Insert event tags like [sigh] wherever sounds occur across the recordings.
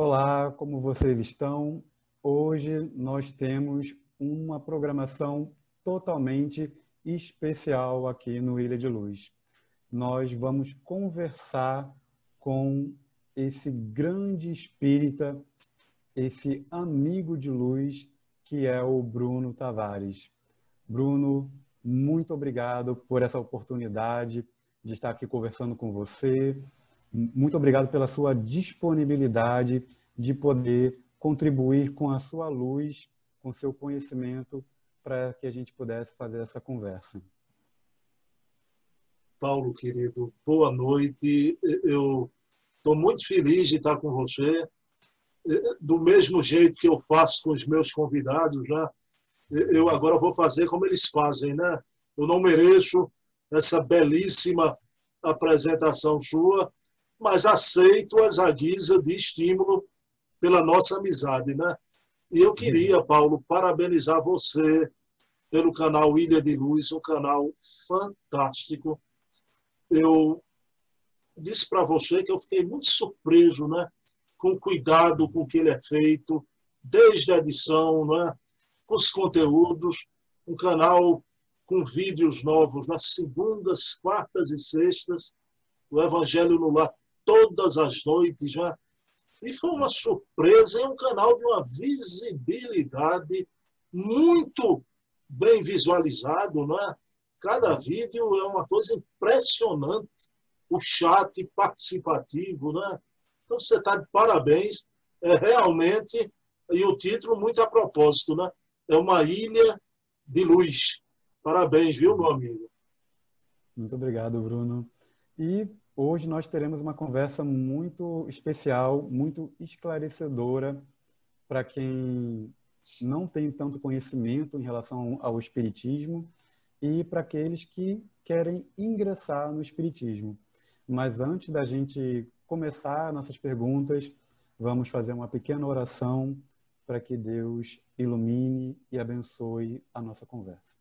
Olá, como vocês estão? Hoje nós temos uma programação totalmente especial aqui no Ilha de Luz. Nós vamos conversar com esse grande espírita, esse amigo de luz que é o Bruno Tavares. Bruno, muito obrigado por essa oportunidade de estar aqui conversando com você, muito obrigado pela sua disponibilidade de poder contribuir com a sua luz, com seu conhecimento, para que a gente pudesse fazer essa conversa. Paulo, querido, boa noite. Eu estou muito feliz de estar com você. Do mesmo jeito que eu faço com os meus convidados, né? eu agora vou fazer como eles fazem, né? Eu não mereço essa belíssima apresentação sua, mas aceito-as à guisa de estímulo pela nossa amizade, né? E eu queria, Paulo, parabenizar você pelo canal Ilha de Luz, um canal fantástico. Eu disse para você que eu fiquei muito surpreso, né? Com o cuidado com que ele é feito, desde a edição, né? Com os conteúdos, um canal com vídeos novos nas segundas, quartas e sextas, o Evangelho no Lar todas as noites. Né? E foi uma surpresa, é um canal de uma visibilidade muito bem visualizado, né? Cada vídeo é uma coisa impressionante, o chat participativo, né? Então você está de parabéns, é realmente, e o título muito a propósito, né? É uma ilha de luz. Parabéns, viu, meu amigo? Muito obrigado, Bruno. E Hoje nós teremos uma conversa muito especial, muito esclarecedora para quem não tem tanto conhecimento em relação ao Espiritismo e para aqueles que querem ingressar no Espiritismo. Mas antes da gente começar nossas perguntas, vamos fazer uma pequena oração para que Deus ilumine e abençoe a nossa conversa.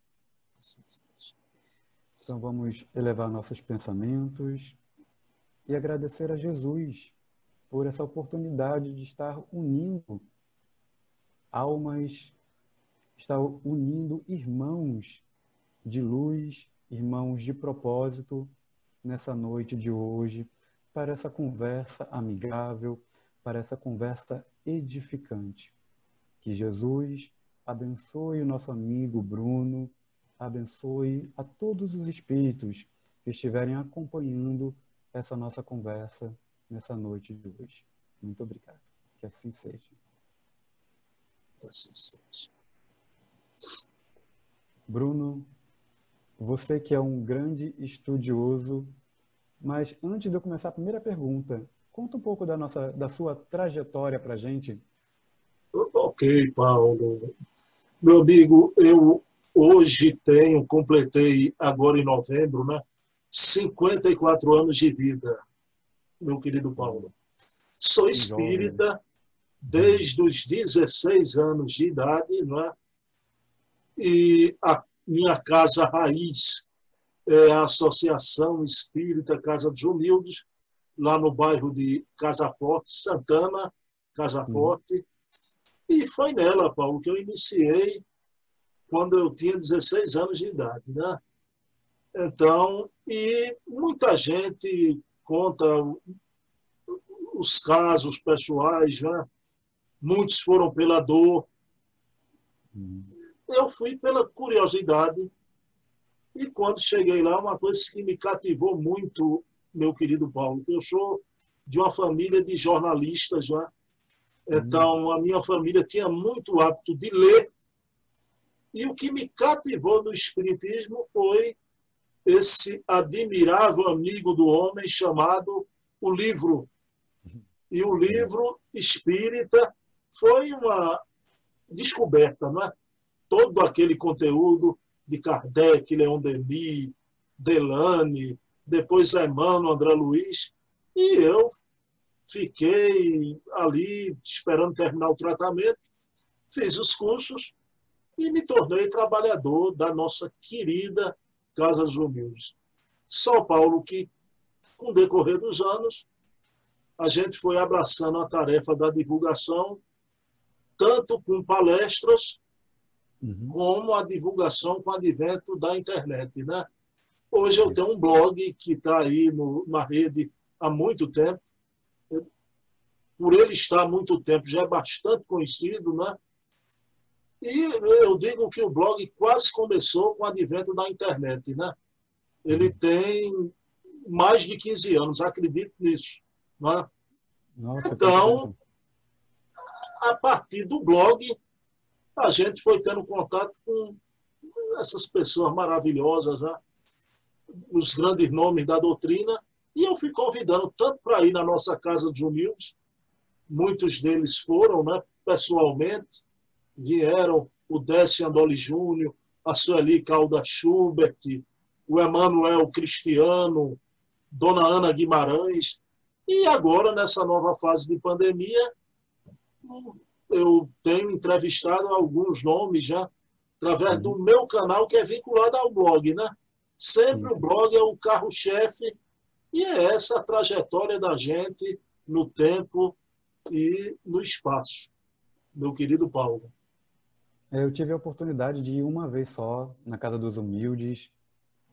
Então vamos elevar nossos pensamentos e agradecer a Jesus por essa oportunidade de estar unindo almas, estar unindo irmãos de luz, irmãos de propósito nessa noite de hoje, para essa conversa amigável, para essa conversa edificante. Que Jesus abençoe o nosso amigo Bruno, abençoe a todos os espíritos que estiverem acompanhando essa nossa conversa nessa noite de hoje. Muito obrigado. Que assim seja. Que assim seja. Bruno, você que é um grande estudioso, mas antes de eu começar a primeira pergunta, conta um pouco da nossa, da sua trajetória para gente. Ok, Paulo. Meu amigo, eu hoje tenho, completei agora em novembro, né? 54 anos de vida, meu querido Paulo. Sou espírita desde os 16 anos de idade, não é? E a minha casa raiz é a Associação Espírita Casa dos Humildes, lá no bairro de Casa Forte, Santana, Casa hum. Forte. E foi nela, Paulo, que eu iniciei quando eu tinha 16 anos de idade, né? Então, e muita gente conta os casos pessoais, né? muitos foram pela dor. Eu fui pela curiosidade. E quando cheguei lá, uma coisa que me cativou muito, meu querido Paulo, que eu sou de uma família de jornalistas, né? Então, a minha família tinha muito hábito de ler. E o que me cativou no Espiritismo foi esse admirável amigo do homem chamado o livro. E o livro espírita foi uma descoberta, não é? Todo aquele conteúdo de Kardec, Leon Denis, Delane, depois Emmanuel, André Luiz, e eu fiquei ali esperando terminar o tratamento, fiz os cursos e me tornei trabalhador da nossa querida casas humildes. São Paulo, que, com o decorrer dos anos, a gente foi abraçando a tarefa da divulgação, tanto com palestras, uhum. como a divulgação com o advento da internet. Né? Hoje eu tenho um blog que está aí no, na rede há muito tempo. Por ele estar há muito tempo, já é bastante conhecido, né? E eu digo que o blog quase começou com o advento da internet, né? Ele uhum. tem mais de 15 anos, acredito nisso. Né? Nossa, então, a partir do blog, a gente foi tendo contato com essas pessoas maravilhosas, né? os grandes nomes da doutrina, e eu fui convidando tanto para ir na nossa Casa dos Humildes, muitos deles foram né, pessoalmente, vieram o Décio Andoli Júnior, a Sueli Calda Schubert, o Emanuel Cristiano, Dona Ana Guimarães, e agora, nessa nova fase de pandemia, eu tenho entrevistado alguns nomes já, através do meu canal, que é vinculado ao blog, né? Sempre o blog é o carro-chefe e é essa a trajetória da gente no tempo e no espaço, meu querido Paulo. É, eu tive a oportunidade de ir uma vez só na Casa dos Humildes,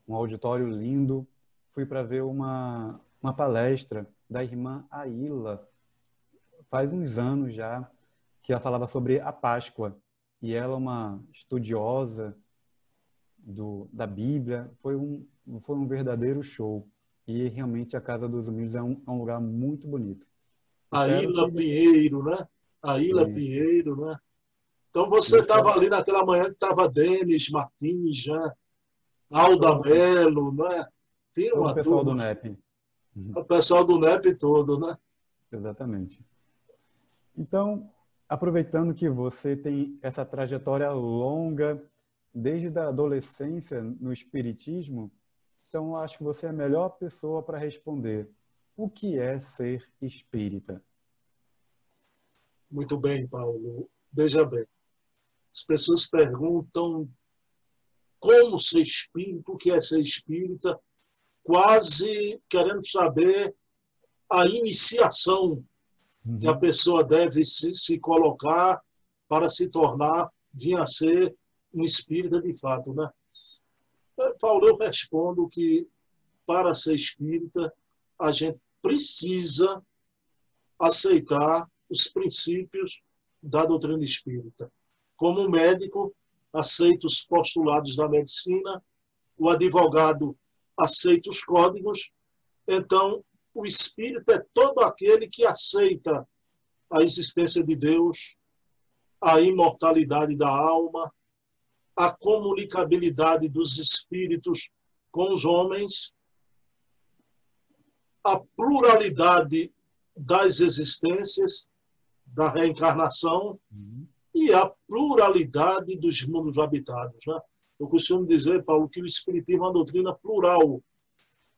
um auditório lindo. Fui para ver uma, uma palestra da irmã Aila, faz uns anos já, que ela falava sobre a Páscoa. E ela, uma estudiosa do, da Bíblia, foi um, foi um verdadeiro show. E realmente a Casa dos Humildes é um, é um lugar muito bonito. A Ilha que... Pinheiro, né? A Ilha Pinheiro, né? Então você estava ali naquela manhã que estava Denis Martins, já, Alda Melo, né? Tinha uma o pessoal turma. do NEP. O pessoal do NEP todo, né? Exatamente. Então, aproveitando que você tem essa trajetória longa, desde a adolescência no Espiritismo, então acho que você é a melhor pessoa para responder. O que é ser espírita? Muito bem, Paulo. Veja bem. As pessoas perguntam como ser espírita, o que é ser espírita, quase querendo saber a iniciação uhum. que a pessoa deve se, se colocar para se tornar, vir a ser um espírita de fato. Né? É, Paulo, eu respondo que para ser espírita, a gente precisa aceitar os princípios da doutrina espírita. Como médico, aceita os postulados da medicina, o advogado aceita os códigos, então o espírito é todo aquele que aceita a existência de Deus, a imortalidade da alma, a comunicabilidade dos espíritos com os homens, a pluralidade das existências, da reencarnação uhum. E a pluralidade dos mundos habitados. Né? Eu costumo dizer, Paulo, que o Espiritismo é uma doutrina plural.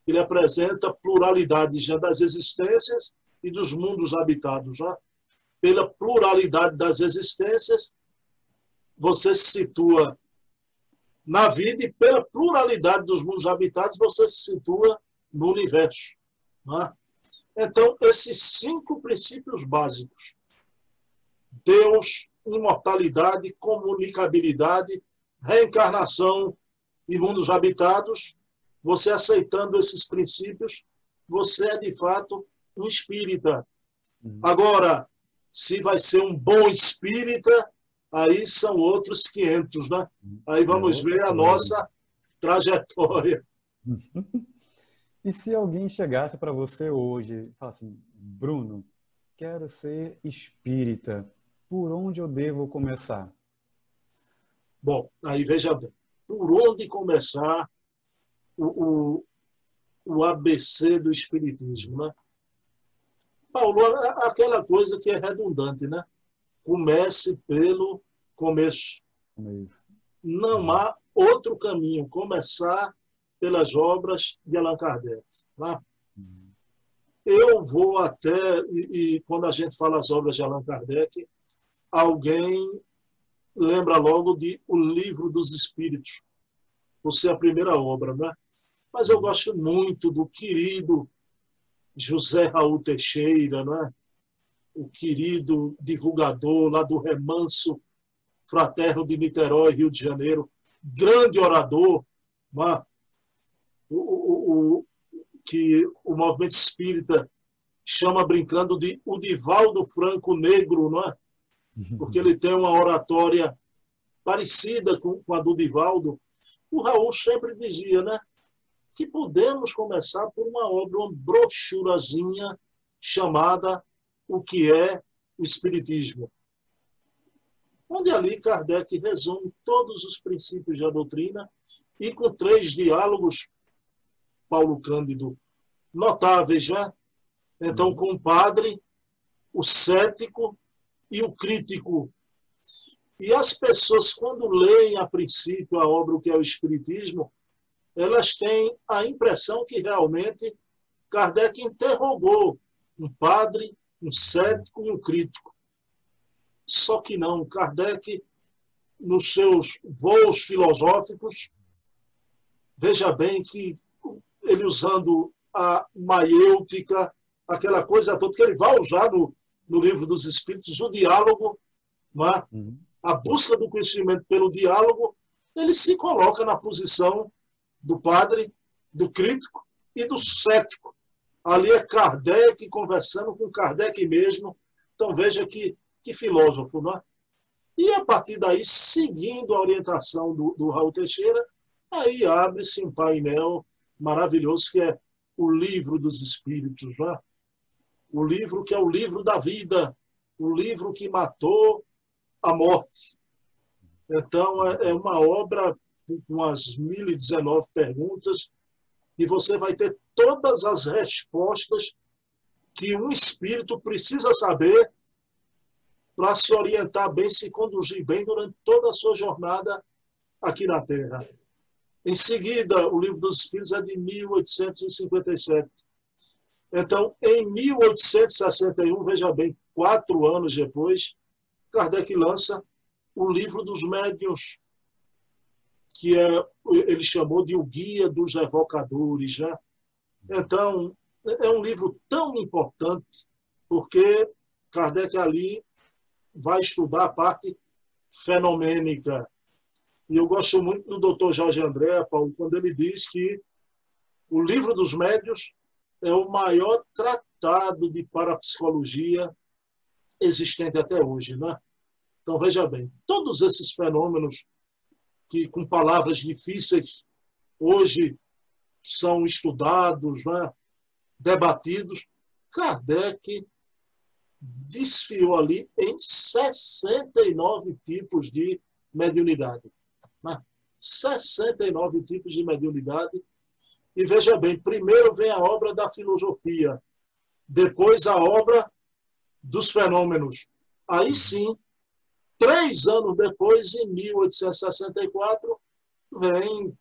Ele apresenta pluralidade já das existências e dos mundos habitados. Né? Pela pluralidade das existências, você se situa na vida e pela pluralidade dos mundos habitados, você se situa no universo. Né? Então, esses cinco princípios básicos, Deus, imortalidade, comunicabilidade, reencarnação e mundos habitados, você aceitando esses princípios, você é de fato um espírita. Uhum. Agora, se vai ser um bom espírita, aí são outros 500, né? Aí vamos ver a nossa trajetória. [laughs] E se alguém chegasse para você hoje e falasse Bruno, quero ser espírita, por onde eu devo começar? Bom, aí veja bem, por onde começar o, o, o ABC do Espiritismo, né? Paulo, aquela coisa que é redundante, né? Comece pelo começo. Não há outro caminho, começar pelas obras de Allan Kardec. Tá? Eu vou até, e, e, quando a gente fala as obras de Allan Kardec, alguém lembra logo de O Livro dos Espíritos, por ser a primeira obra, né? Mas eu gosto muito do querido José Raul Teixeira, né? o querido divulgador lá do Remanso Fraterno de Niterói, Rio de Janeiro, grande orador, né? o, o, o, que o movimento espírita chama brincando de o Divaldo Franco Negro, não é? Porque ele tem uma oratória parecida com, com a do Divaldo. O Raul sempre dizia, né? Que podemos começar por uma obra, uma brochurazinha chamada O que é o Espiritismo. Onde ali Kardec resume todos os princípios da doutrina e com três diálogos, Paulo Cândido, notáveis, né? Então, com o padre, o cético e o crítico. E as pessoas, quando leem a princípio a obra, o que é o Espiritismo, elas têm a impressão que realmente Kardec interrogou um padre, um cético e um crítico. Só que não, Kardec, nos seus voos filosóficos, veja bem que ele usando a maiêutica, aquela coisa toda que ele vai usar no, no livro dos Espíritos, o diálogo, é? uhum. a busca do conhecimento pelo diálogo, ele se coloca na posição do padre, do crítico e do cético. Ali é Kardec conversando com Kardec mesmo. Então veja que, que filósofo, não é? E a partir daí, seguindo a orientação do, do Raul Teixeira, aí abre-se um painel maravilhoso que é o livro dos Espíritos, não é? O livro que é o livro da vida, o livro que matou a morte. Então, é, é uma obra com as 1019 perguntas e você vai ter todas as respostas que um espírito precisa saber para se orientar bem, se conduzir bem durante toda a sua jornada aqui na Terra. Em seguida, o livro dos Espíritos é de 1857. Então, em 1861, veja bem, quatro anos depois, Kardec lança o livro dos médiuns, que é, ele chamou de O Guia dos Evocadores. Né? Então, é um livro tão importante, porque Kardec ali vai estudar a parte fenomênica. E eu gosto muito do Dr. Jorge André, Paulo, quando ele diz que o livro dos médios é o maior tratado de parapsicologia existente até hoje. Né? Então, veja bem, todos esses fenômenos que, com palavras difíceis, hoje são estudados, né? debatidos, Kardec desfiou ali em 69 tipos de mediunidade. Né? 69 tipos de mediunidade e veja bem, primeiro vem a obra da filosofia, depois a obra dos fenômenos. Aí sim, três anos depois, em 1864, vem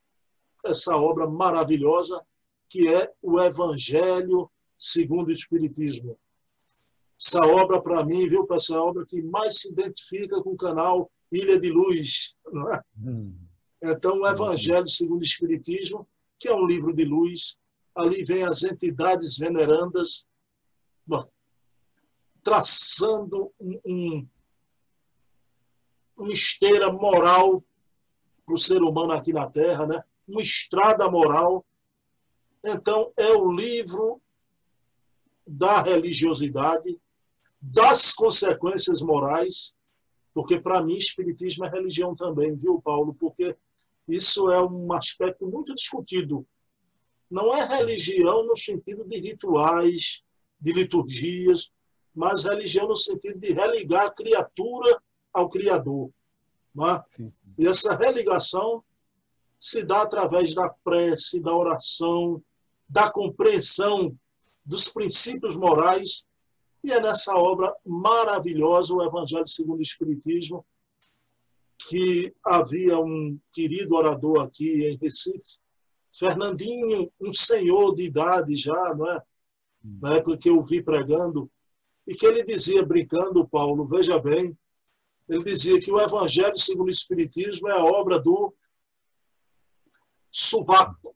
essa obra maravilhosa que é o Evangelho segundo o Espiritismo. Essa obra, para mim, viu, pessoal, é a obra que mais se identifica com o canal Ilha de Luz. Não é? Hum. Então, o Evangelho segundo o Espiritismo que é um livro de luz. Ali vem as entidades venerandas traçando um, um, uma esteira moral para o ser humano aqui na Terra, né? uma estrada moral. Então, é o livro da religiosidade, das consequências morais, porque para mim espiritismo é religião também, viu, Paulo? Porque isso é um aspecto muito discutido. Não é religião no sentido de rituais, de liturgias, mas religião no sentido de religar a criatura ao Criador. É? E essa religação se dá através da prece, da oração, da compreensão dos princípios morais. E é nessa obra maravilhosa, o Evangelho segundo o Espiritismo, que havia um querido orador aqui em Recife, Fernandinho, um senhor de idade já, não é? Hum. Na época que eu vi pregando, e que ele dizia, brincando, Paulo, veja bem, ele dizia que o Evangelho segundo o Espiritismo é a obra do sovaco.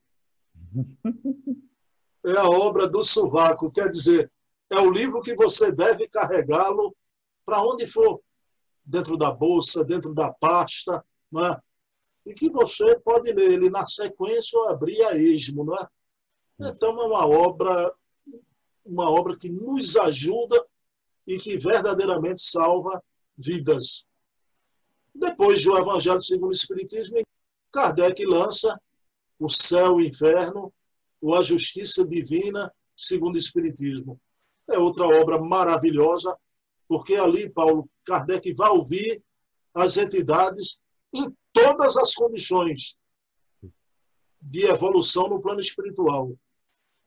é a obra do sovaco, quer dizer, é o livro que você deve carregá-lo para onde for, dentro da bolsa, dentro da pasta, não é? e que você pode ler ele na sequência ou abrir a esmo. Não é? Então, é uma obra, uma obra que nos ajuda e que verdadeiramente salva vidas. Depois do Evangelho segundo o Espiritismo, Kardec lança o céu e o inferno, ou a justiça divina segundo o Espiritismo. É outra obra maravilhosa, porque ali, Paulo, Kardec vai ouvir as entidades em todas as condições de evolução no plano espiritual.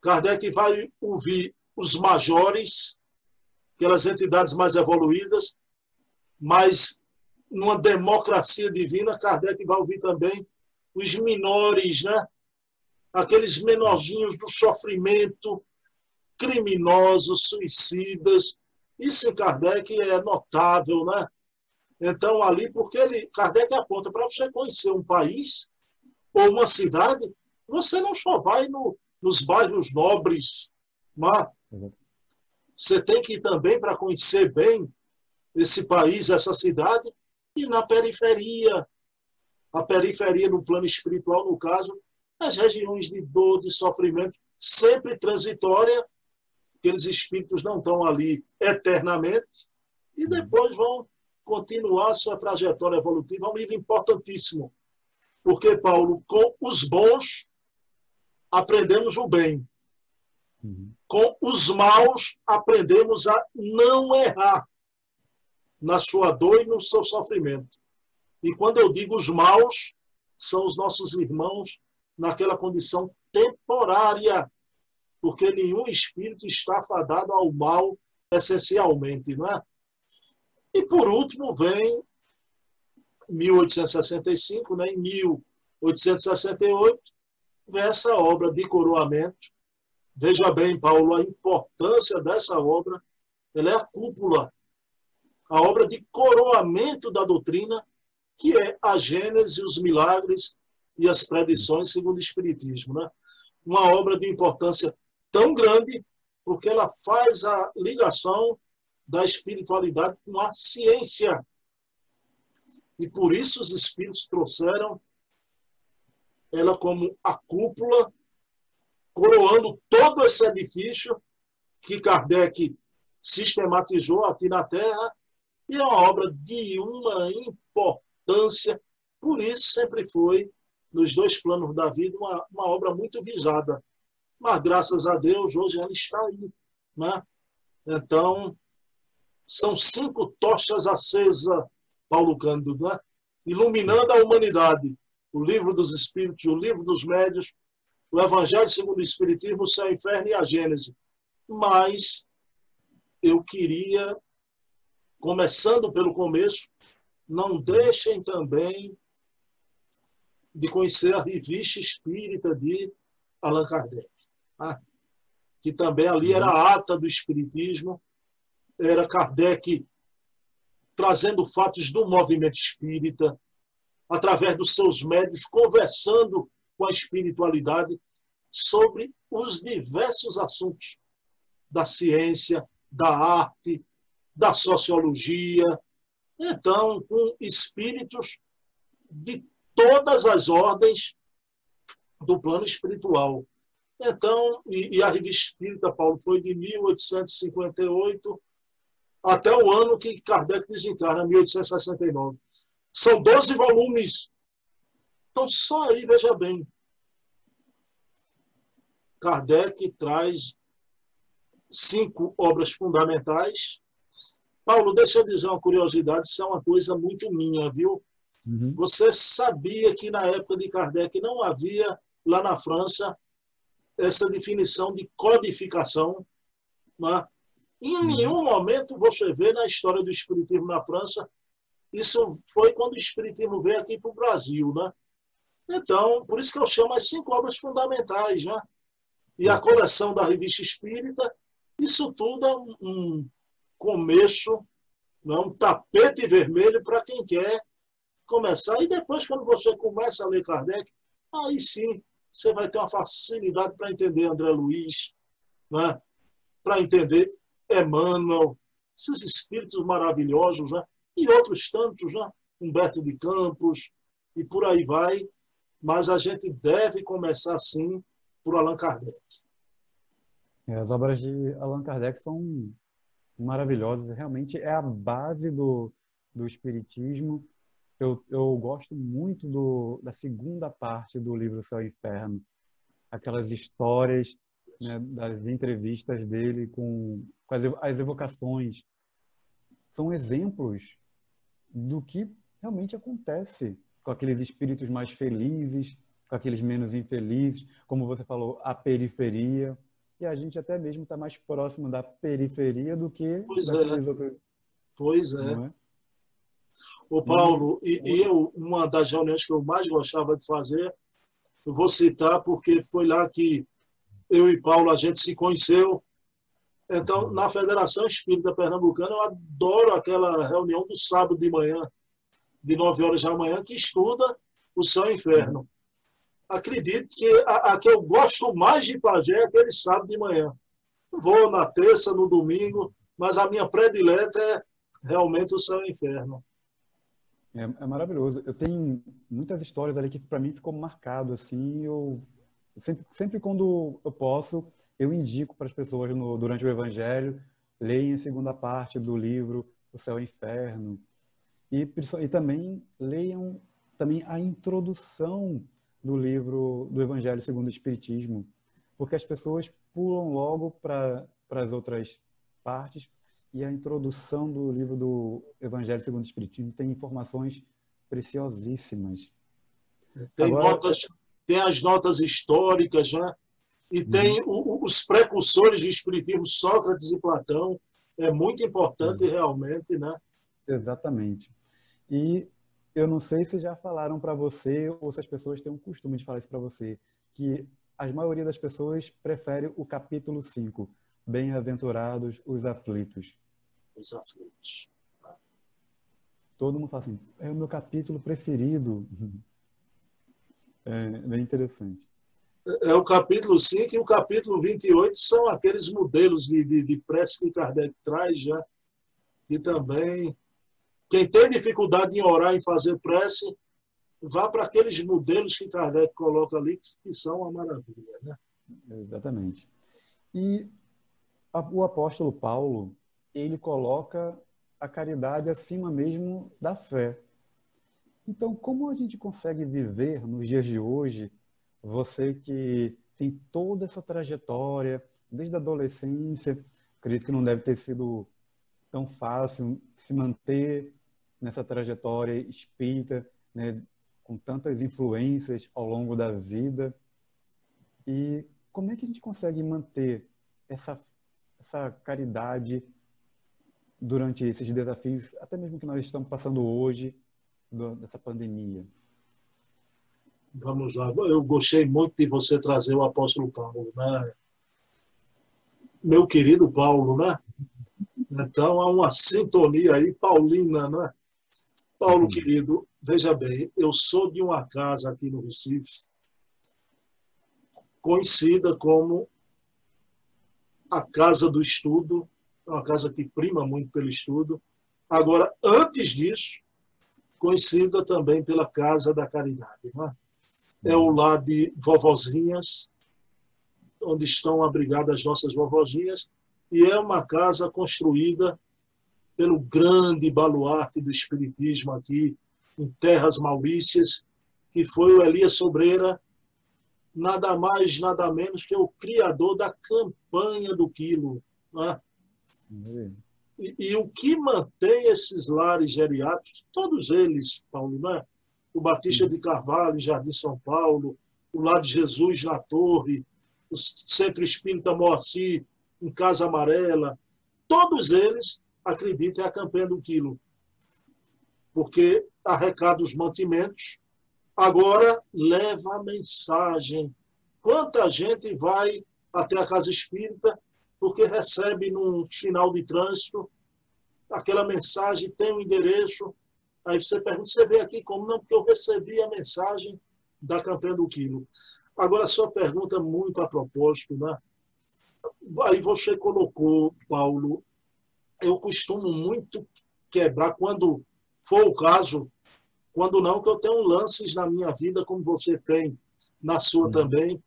Kardec vai ouvir os majores, aquelas entidades mais evoluídas, mas numa democracia divina, Kardec vai ouvir também os menores, né? aqueles menorzinhos do sofrimento, criminosos, suicidas. Isso em Kardec é notável, né? Então, ali, porque ele, Kardec aponta para você conhecer um país ou uma cidade, você não só vai no, nos bairros nobres, mas você tem que ir também para conhecer bem esse país, essa cidade, e na periferia. A periferia, no plano espiritual, no caso, as regiões de dor, de sofrimento, sempre transitória, aqueles espíritos não estão ali eternamente, e depois vão continuar sua trajetória evolutiva. É um livro importantíssimo, porque, Paulo, com os bons, aprendemos o bem. Uhum. Com os maus, aprendemos a não errar na sua dor e no seu sofrimento. E quando eu digo os maus, são os nossos irmãos naquela condição temporária, porque nenhum espírito está fadado ao mal essencialmente, não é? E por último vem 1865, né? em 1868, vem essa obra de coroamento. Veja bem, Paulo, a importância dessa obra, ela é a cúpula, a obra de coroamento da doutrina, que é a Gênese, os milagres e as predições segundo o Espiritismo. Né? Uma obra de importância tão grande, porque ela faz a ligação da espiritualidade com a ciência. E por isso os espíritos trouxeram ela como a cúpula, coroando todo esse edifício que Kardec sistematizou aqui na Terra, e é uma obra de uma importância, por isso sempre foi, nos dois planos da vida, uma, uma obra muito visada. Mas graças a Deus, hoje ela está aí. Né? Então, são cinco tochas acesas, Paulo Cândido, né? iluminando a humanidade. O livro dos Espíritos, o livro dos Médios, o Evangelho segundo o Espiritismo, o Céu, o Inferno e a Gênese. Mas eu queria, começando pelo começo, não deixem também de conhecer a revista espírita de Allan Kardec? Que também ali era a ata do Espiritismo, era Kardec trazendo fatos do movimento espírita, através dos seus médios, conversando com a espiritualidade sobre os diversos assuntos da ciência, da arte, da sociologia. Então, com espíritos de todas as ordens do plano espiritual. Então, e, e a revista espírita, Paulo, foi de 1858 até o ano que Kardec desencarna, 1869. São 12 volumes. Então, só aí, veja bem. Kardec traz cinco obras fundamentais. Paulo, deixa eu dizer uma curiosidade, isso é uma coisa muito minha, viu? Uhum. Você sabia que na época de Kardec não havia, lá na França, essa definição de codificação? Né? Em uhum. nenhum momento você vê na história do Espiritismo na França, isso foi quando o Espiritismo veio aqui para o Brasil, né? Então, por isso que eu chamo as cinco obras fundamentais, né? E a coleção da Revista Espírita, isso tudo é um, começo, né? um tapete vermelho para quem quer começar. E depois, quando você começa a ler Kardec, aí sim você vai ter uma facilidade para entender André Luiz, né? para entender Emmanuel, esses espíritos maravilhosos, né? e outros tantos, né? Humberto de Campos, e por aí vai. Mas a gente deve começar, sim, por Allan Kardec. É, as obras de Allan Kardec são maravilhosas. Realmente é a base do, do Espiritismo. Eu, eu gosto muito do, da segunda parte do livro Céu e Inferno. Aquelas histórias né, das entrevistas dele com, com as, as evocações. São exemplos do que realmente acontece com aqueles espíritos mais felizes, com aqueles menos infelizes, como você falou, a periferia. E a gente até mesmo está mais próximo da periferia do que pois é. Outros... Pois é. é. Ô Paulo, e, e, eu, uma das reuniões que eu mais gostava de fazer, eu vou citar porque foi lá que eu e Paulo a gente se conheceu. Então, na Federação Espírita Pernambucana, eu adoro aquela reunião do sábado de manhã, de 9 horas da manhã, que estuda o céu e o inferno. Acredito que a, a, que eu gosto mais de fazer é aquele sábado de manhã. Vou na terça, no domingo, mas a minha predileta é realmente o céu e o inferno. É, é maravilhoso. Eu tenho muitas histórias ali que para mim ficou marcado assim. Eu sempre, sempre quando eu posso, eu indico para as pessoas no, durante o Evangelho leiam a segunda parte do livro O Céu e o Inferno, e, e também leiam também a introdução do livro do Evangelho segundo o Espiritismo, porque as pessoas pulam logo para as outras partes e a introdução do livro do Evangelho segundo o Espiritismo tem informações preciosíssimas. Tem, Agora, notas, tem as notas históricas, né? e uhum. tem o, os precursores do Espiritismo, Sócrates e Platão. É muito importante, uhum. realmente, né? Exatamente. E eu não sei se já falaram para você ou se as pessoas têm um costume de falar isso para você, que a maioria das pessoas prefere o capítulo 5, Bem-aventurados os aflitos. Os aflitos. Todo mundo fala assim, é o meu capítulo preferido. É bem interessante. É o capítulo 5 e o capítulo 28 são aqueles modelos de, de, de prece que Kardec traz já, que também quem tem dificuldade em orar, em fazer prece, vá para aqueles modelos que Kardec coloca ali, que são uma maravilha. Né? Exatamente. E o apóstolo Paulo, ele coloca a caridade acima mesmo da fé. Então, como a gente consegue viver nos dias de hoje, você que tem toda essa trajetória, desde a adolescência, acredito que não deve ter sido tão fácil se manter nessa trajetória espírita, né, com tantas influências ao longo da vida. E como é que a gente consegue manter essa, essa caridade durante esses desafios, até mesmo que nós estamos passando hoje, do, dessa pandemia? Vamos lá. Eu gostei muito de você trazer o apóstolo Paulo, né? Meu querido Paulo, né? Então há uma sintonia aí paulina, né? Paulo, querido, veja bem, eu sou de uma casa aqui no Recife, conhecida como a Casa do Estudo, uma casa que prima muito pelo estudo. Agora, antes disso, conhecida também pela Casa da Caridade. É? é o lar de vovozinhas, onde estão abrigadas as nossas vovozinhas, e é uma casa construída pelo grande baluarte do Espiritismo aqui em Terras Maurícias, que foi o Elias Sobreira, nada mais, nada menos que o criador da campanha do quilo. Né? E, e, o que mantém esses lares geriátricos, todos eles, Paulo, né? o Batista de Carvalho, Jardim São Paulo, o Lar de Jesus na Torre, o Centro Espírita Moacir, em Casa Amarela, todos eles acredita, é a campanha do quilo. Porque arrecada os mantimentos, agora leva a mensagem. Quanta gente vai até a casa espírita porque recebe num final de trânsito aquela mensagem, tem um endereço, aí você pergunta, você veio aqui como? Não, porque eu recebi a mensagem da campanha do quilo. Agora, sua pergunta é muito a propósito, né? Aí você colocou, Paulo, eu costumo muito quebrar, quando for o caso, quando não, que eu tenho lances na minha vida, como você tem na sua uhum. também,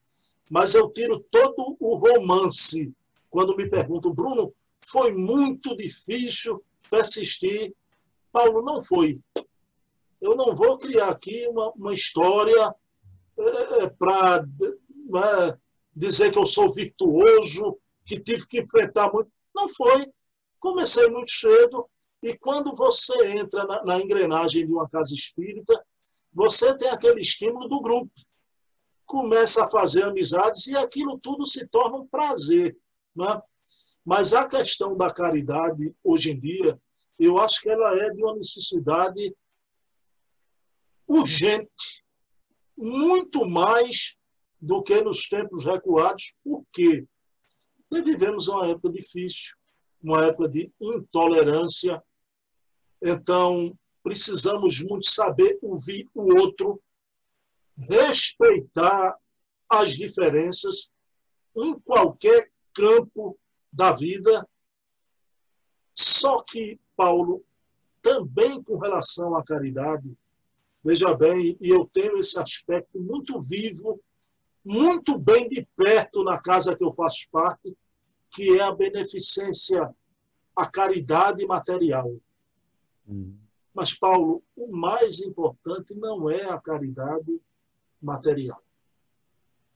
mas eu tiro todo o romance quando me perguntam, Bruno, foi muito difícil persistir. Paulo, não foi. Eu não vou criar aqui uma, uma história é, para é, dizer que eu sou virtuoso, que tive que enfrentar muito. Não foi. Comecei muito cedo, e quando você entra na, na engrenagem de uma casa espírita, você tem aquele estímulo do grupo. Começa a fazer amizades e aquilo tudo se torna um prazer. Né? Mas a questão da caridade, hoje em dia, eu acho que ela é de uma necessidade urgente, muito mais do que nos tempos recuados. Porque vivemos uma época difícil, uma época de intolerância. Então, precisamos muito saber ouvir o outro, respeitar as diferenças em qualquer campo da vida. Só que, Paulo, também com relação à caridade, veja bem, e eu tenho esse aspecto muito vivo, muito bem de perto na casa que eu faço parte, que é a beneficência, a caridade material. Hum. Mas, Paulo, o mais importante não é a caridade material.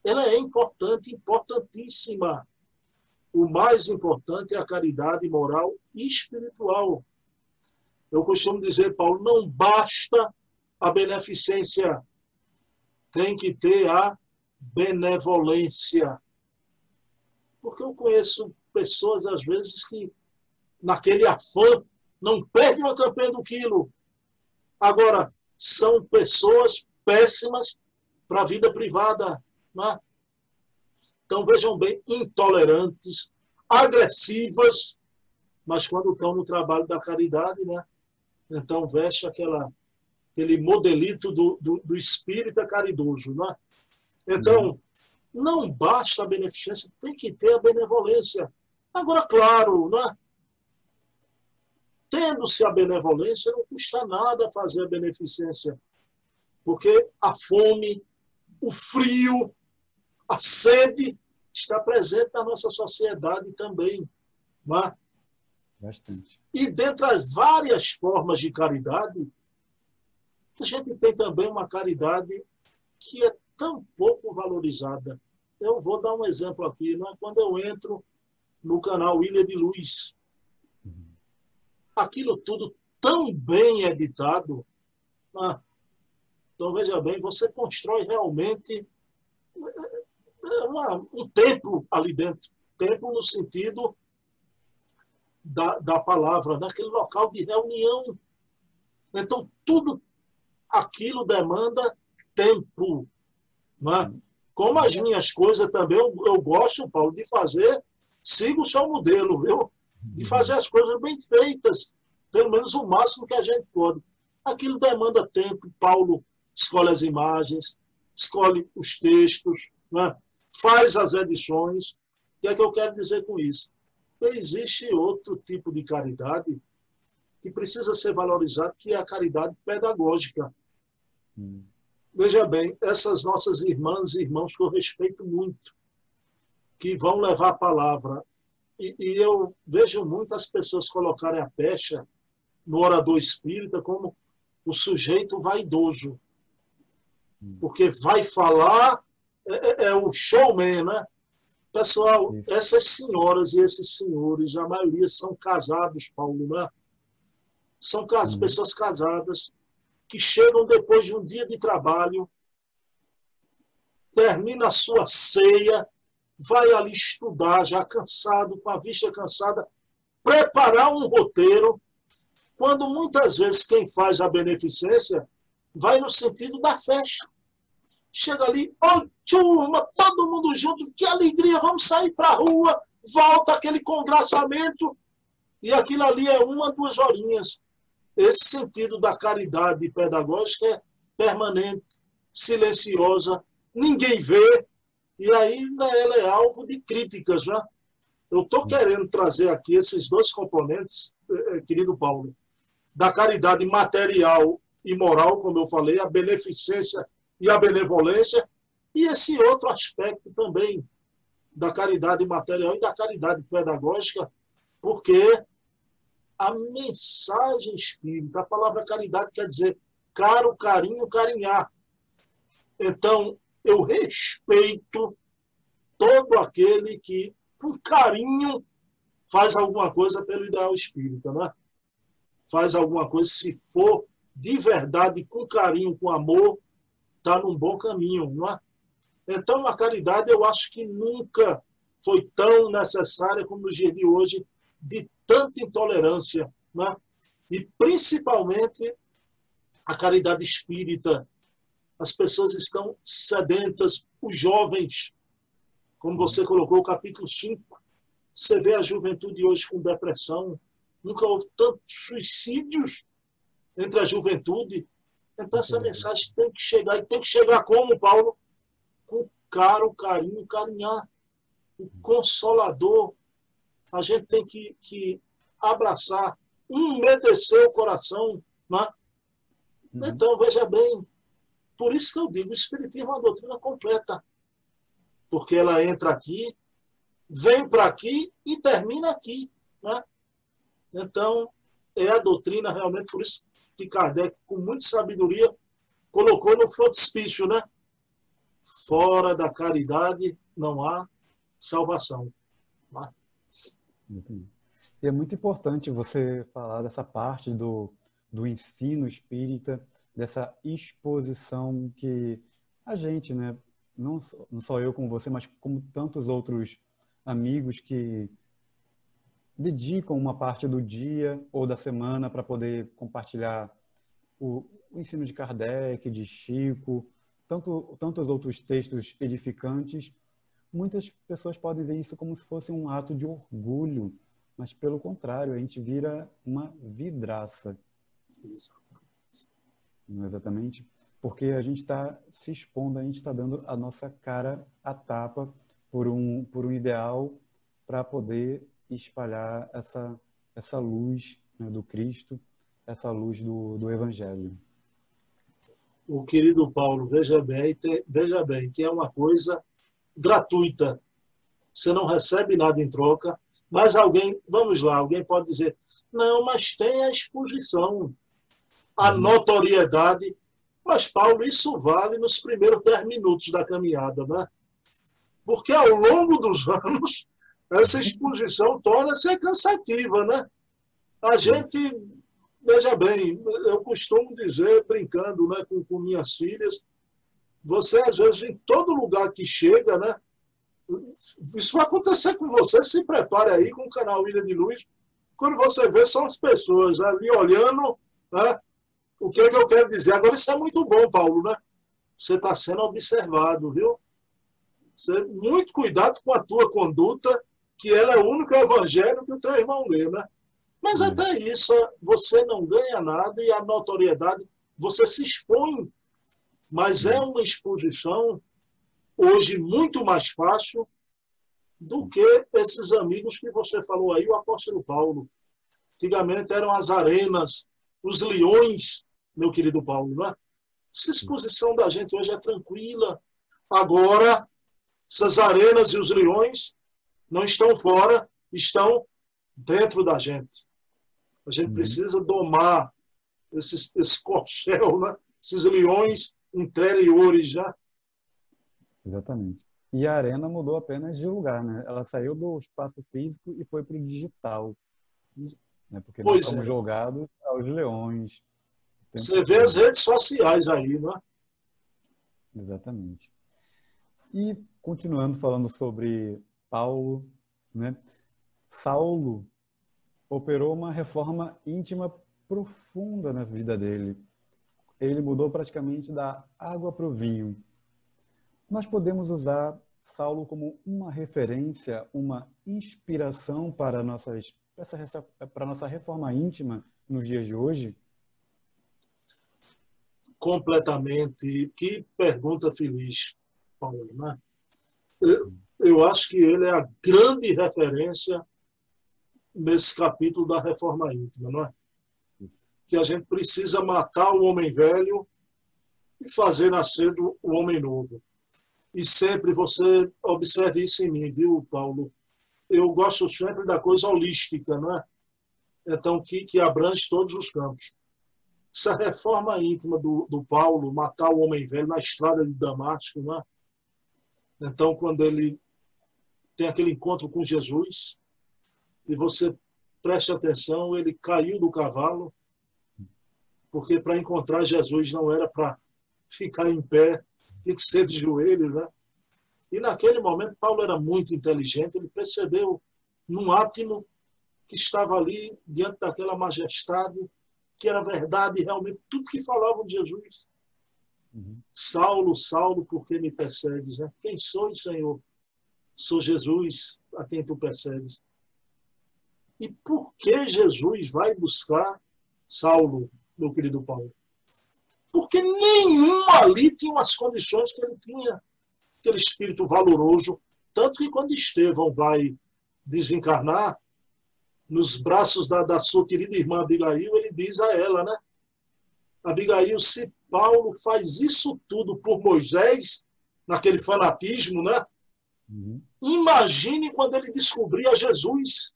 Ela é importante, importantíssima. O mais importante é a caridade moral e espiritual. Eu costumo dizer, Paulo, não basta a beneficência, tem que ter a benevolência. Porque eu conheço pessoas, às vezes, que naquele afã não perdem uma campanha do quilo. Agora, são pessoas péssimas para a vida privada. Não é? Então, vejam bem, intolerantes, agressivas, mas quando estão no trabalho da caridade, né? Então, veste aquela, aquele modelito do, do, do espírita caridoso, né? Então, não basta a beneficência, tem que ter a benevolência. Agora, claro, né? tendo-se a benevolência, não custa nada fazer a beneficência, porque a fome, o frio, a sede está presente na nossa sociedade também. Não é? Bastante. E dentre as várias formas de caridade, a gente tem também uma caridade que é tão pouco valorizada. Eu vou dar um exemplo aqui. É? Quando eu entro no canal Ilha de Luz, uhum. aquilo tudo tão bem editado. Né? Então, veja bem, você constrói realmente uma, um templo ali dentro. Templo no sentido da, da palavra, naquele local de reunião. Então, tudo aquilo demanda tempo. Né? Como as minhas coisas também, eu, eu gosto, Paulo, de fazer, sigo o seu modelo, viu? De fazer as coisas bem feitas, pelo menos o máximo que a gente pode. Aquilo demanda tempo, Paulo escolhe as imagens, escolhe os textos, né? Faz as edições. O que é que eu quero dizer com isso? Existe outro tipo de caridade que precisa ser valorizado, que é a caridade pedagógica. Hum. Veja bem, essas nossas irmãs e irmãos que eu respeito muito, que vão levar a palavra, e, e eu vejo muitas pessoas colocarem a pecha no orador espírita como o sujeito vaidoso, hum. porque vai falar é, é, é, o showman, né? Pessoal, Isso. essas senhoras e esses senhores, a maioria são casados, Paulo, né? São cas uhum. pessoas casadas que chegam depois de um dia de trabalho, termina a sua ceia, vai ali estudar, já cansado, com a vista cansada, preparar um roteiro, quando muitas vezes quem faz a beneficência vai no sentido da festa chega ali, oi, turma, todo mundo junto, que alegria, vamos sair para a rua, volta aquele congraçamento, e aquilo ali é uma, duas horinhas. Esse sentido da caridade pedagógica é permanente, silenciosa, ninguém vê, e ainda ela é alvo de críticas. Já. Eu estou querendo trazer aqui esses dois componentes, eh, eh, querido Paulo, da caridade material e moral, como eu falei, a beneficência e a benevolência, e esse outro aspecto também da caridade material e da caridade pedagógica, porque a mensagem espírita, a palavra caridade quer dizer caro, carinho, carinhar. Então, eu respeito todo aquele que, com carinho, faz alguma coisa pelo ideal espírita, né? Faz alguma coisa, se for de verdade, com carinho, com amor, está num bom caminho, não é? Então, a caridade, eu acho que nunca foi tão necessária como nos dias de hoje, de tanta intolerância, né? e principalmente a caridade espírita. As pessoas estão sedentas, os jovens, como você colocou, o capítulo 5. Você vê a juventude hoje com depressão. Nunca houve tantos suicídios entre a juventude. Então, essa mensagem tem que chegar. E tem que chegar como, Paulo? Com caro, carinho, carinhar. O consolador. A gente tem que, que abraçar, umedecer o coração. Né? Uhum. Então, veja bem, por isso que eu digo, o Espiritismo é uma doutrina completa. Porque ela entra aqui, vem para aqui e termina aqui. Né? Então, é a doutrina realmente, por isso que Kardec, com muita sabedoria, colocou no frontispício, né? Fora da caridade não há salvação. E é muito importante você falar dessa parte do, do ensino espírita, dessa exposição que a gente, né, não, só eu como você, mas como tantos outros amigos que dedicam uma parte do dia ou da semana para poder compartilhar o, o, ensino de Kardec, de Chico, tanto, tantos outros textos edificantes, muitas pessoas podem ver isso como se fosse um ato de orgulho, mas pelo contrário, a gente vira uma vidraça. Não é exatamente? Porque a gente está se expondo, a gente está dando a nossa cara a tapa por um, por um ideal para poder espalhar essa, essa luz né, do Cristo, essa luz do, do Evangelho. O querido Paulo, veja bem, veja bem que é uma coisa gratuita. Você não recebe nada em troca, mas alguém, vamos lá, alguém pode dizer, não, mas tem a exposição, a uhum. notoriedade. Mas, Paulo, isso vale nos primeiros dez minutos da caminhada, né? Porque ao longo dos [laughs] anos, essa exposição torna-se cansativa, né? A gente, veja bem, eu costumo dizer, brincando né, com, com minhas filhas, você, às vezes, em todo lugar que chega, né? isso vai acontecer com você, se prepare aí com o canal Ilha de Luz. Quando você vê, são as pessoas ali olhando, né? O que é que eu quero dizer? Agora, isso é muito bom, Paulo, né? Você está sendo observado, viu? Você, muito cuidado com a tua conduta, que ela é o único evangelho que o teu irmão lê, né? Mas hum. até isso, você não ganha nada e a notoriedade, você se expõe. Mas é uma exposição hoje muito mais fácil do que esses amigos que você falou aí, o apóstolo Paulo. Antigamente eram as arenas, os leões, meu querido Paulo, não é? Essa exposição da gente hoje é tranquila. Agora, essas arenas e os leões não estão fora, estão dentro da gente. A gente uhum. precisa domar esses, esse corchel, né? esses leões interiores já, Exatamente. E a arena mudou apenas de lugar, né? Ela saiu do espaço físico e foi para o digital. Né? Porque pois nós estamos é. jogados aos leões. Você vê as redes sociais aí, né? Exatamente. E continuando falando sobre Paulo, né? Saulo operou uma reforma íntima profunda na vida dele. Ele mudou praticamente da água para o vinho nós podemos usar Saulo como uma referência, uma inspiração para, nossas, para nossa reforma íntima nos dias de hoje? Completamente. Que pergunta feliz. Paulo. Né? Eu, acho que ele é a grande referência nesse capítulo da reforma íntima, não é? Que a gente precisa matar o homem velho e fazer nascer o homem novo. E sempre você observe isso em mim, viu, Paulo? Eu gosto sempre da coisa holística, não é? Então, que, que abrange todos os campos. Essa reforma íntima do, do Paulo, matar o homem velho na estrada de Damasco, não é? Então, quando ele tem aquele encontro com Jesus, e você preste atenção, ele caiu do cavalo, porque para encontrar Jesus não era para ficar em pé, tinha que ser de joelhos, né? E naquele momento, Paulo era muito inteligente, ele percebeu num átimo que estava ali diante daquela majestade, que era verdade realmente tudo que falavam de Jesus. Uhum. Saulo, Saulo, por que me persegues? Né? Quem sou, Senhor? Sou Jesus a quem tu persegues. E por que Jesus vai buscar Saulo, meu querido Paulo? Porque nenhum ali tinha as condições que ele tinha. Aquele espírito valoroso. Tanto que quando Estevão vai desencarnar, nos braços da, da sua querida irmã Abigail, ele diz a ela, né? Abigail, se Paulo faz isso tudo por Moisés, naquele fanatismo, né? Uhum. Imagine quando ele descobria Jesus.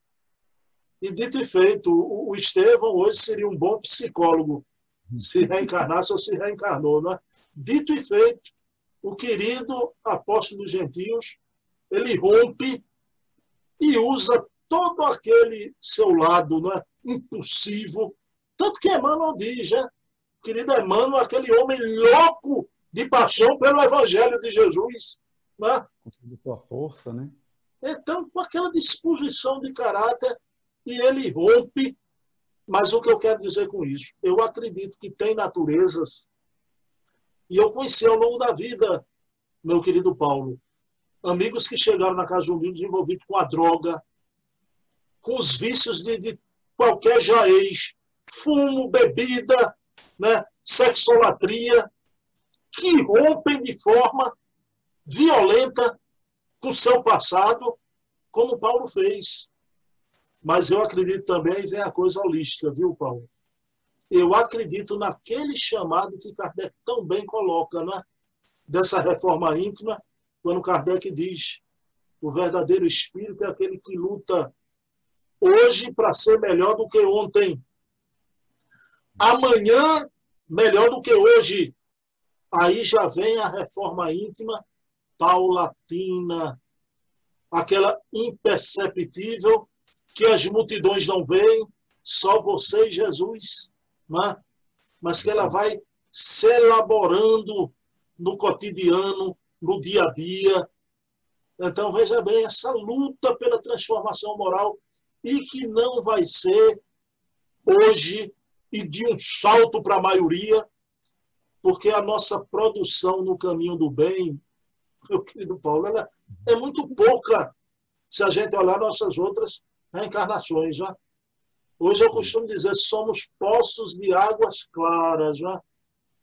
E dito e feito, o, Estevão hoje seria um bom psicólogo, se reencarnasse ou se reencarnou, né? Dito e feito, o querido apóstolo dos gentios, ele rompe e usa todo aquele seu lado né, impulsivo. Tanto que Emmanuel diz, né? Querido Emmanuel, aquele homem louco de paixão pelo Evangelho de Jesus. Né? Com sua força, né? Então, com aquela disposição de caráter, e ele rompe. Mas o que eu quero dizer com isso? Eu acredito que tem naturezas, e eu conheci ao longo da vida, meu querido Paulo, amigos que chegaram na casa de um desenvolvido com a droga, com os vícios de, de qualquer jaez, fumo, bebida, né, sexolatria, que rompem de forma violenta com seu passado, como Paulo fez. Mas eu acredito também, vem a coisa holística, viu, Paulo? Eu acredito naquele chamado que Kardec tão bem coloca, né? Dessa reforma íntima, quando Kardec diz: o verdadeiro espírito é aquele que luta hoje para ser melhor do que ontem. Amanhã, melhor do que hoje. Aí já vem a reforma íntima, paulatina, aquela imperceptível que as multidões não veem, só você e Jesus, né? mas que ela vai se elaborando no cotidiano, no dia a dia. Então, veja bem, essa luta pela transformação moral e que não vai ser hoje e de um salto para a maioria, porque a nossa produção no caminho do bem, [laughs] meu querido Paulo, ela é muito pouca se a gente olhar nossas outras reencarnações. Já. Hoje eu costumo dizer somos poços de águas claras. Já.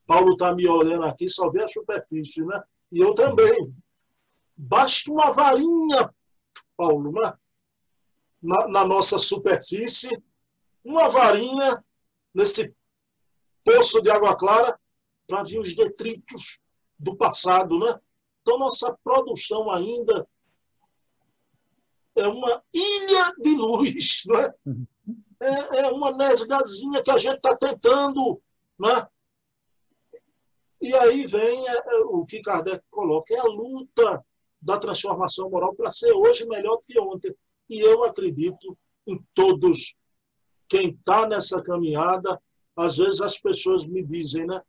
Paulo está me olhando aqui, só vê a superfície, né? E eu também. Basta uma varinha, Paulo, né? na, na nossa superfície, uma varinha nesse poço de água clara para vir os detritos do passado, né? Então, nossa produção ainda é uma ilha de luz, [laughs] né? É, é uma nesgazinha que a gente está tentando, né? E aí vem é, é, o que Kardec coloca, é a luta da transformação moral para ser hoje melhor do que ontem. E eu acredito em todos. Quem está nessa caminhada, às vezes as pessoas me dizem, né?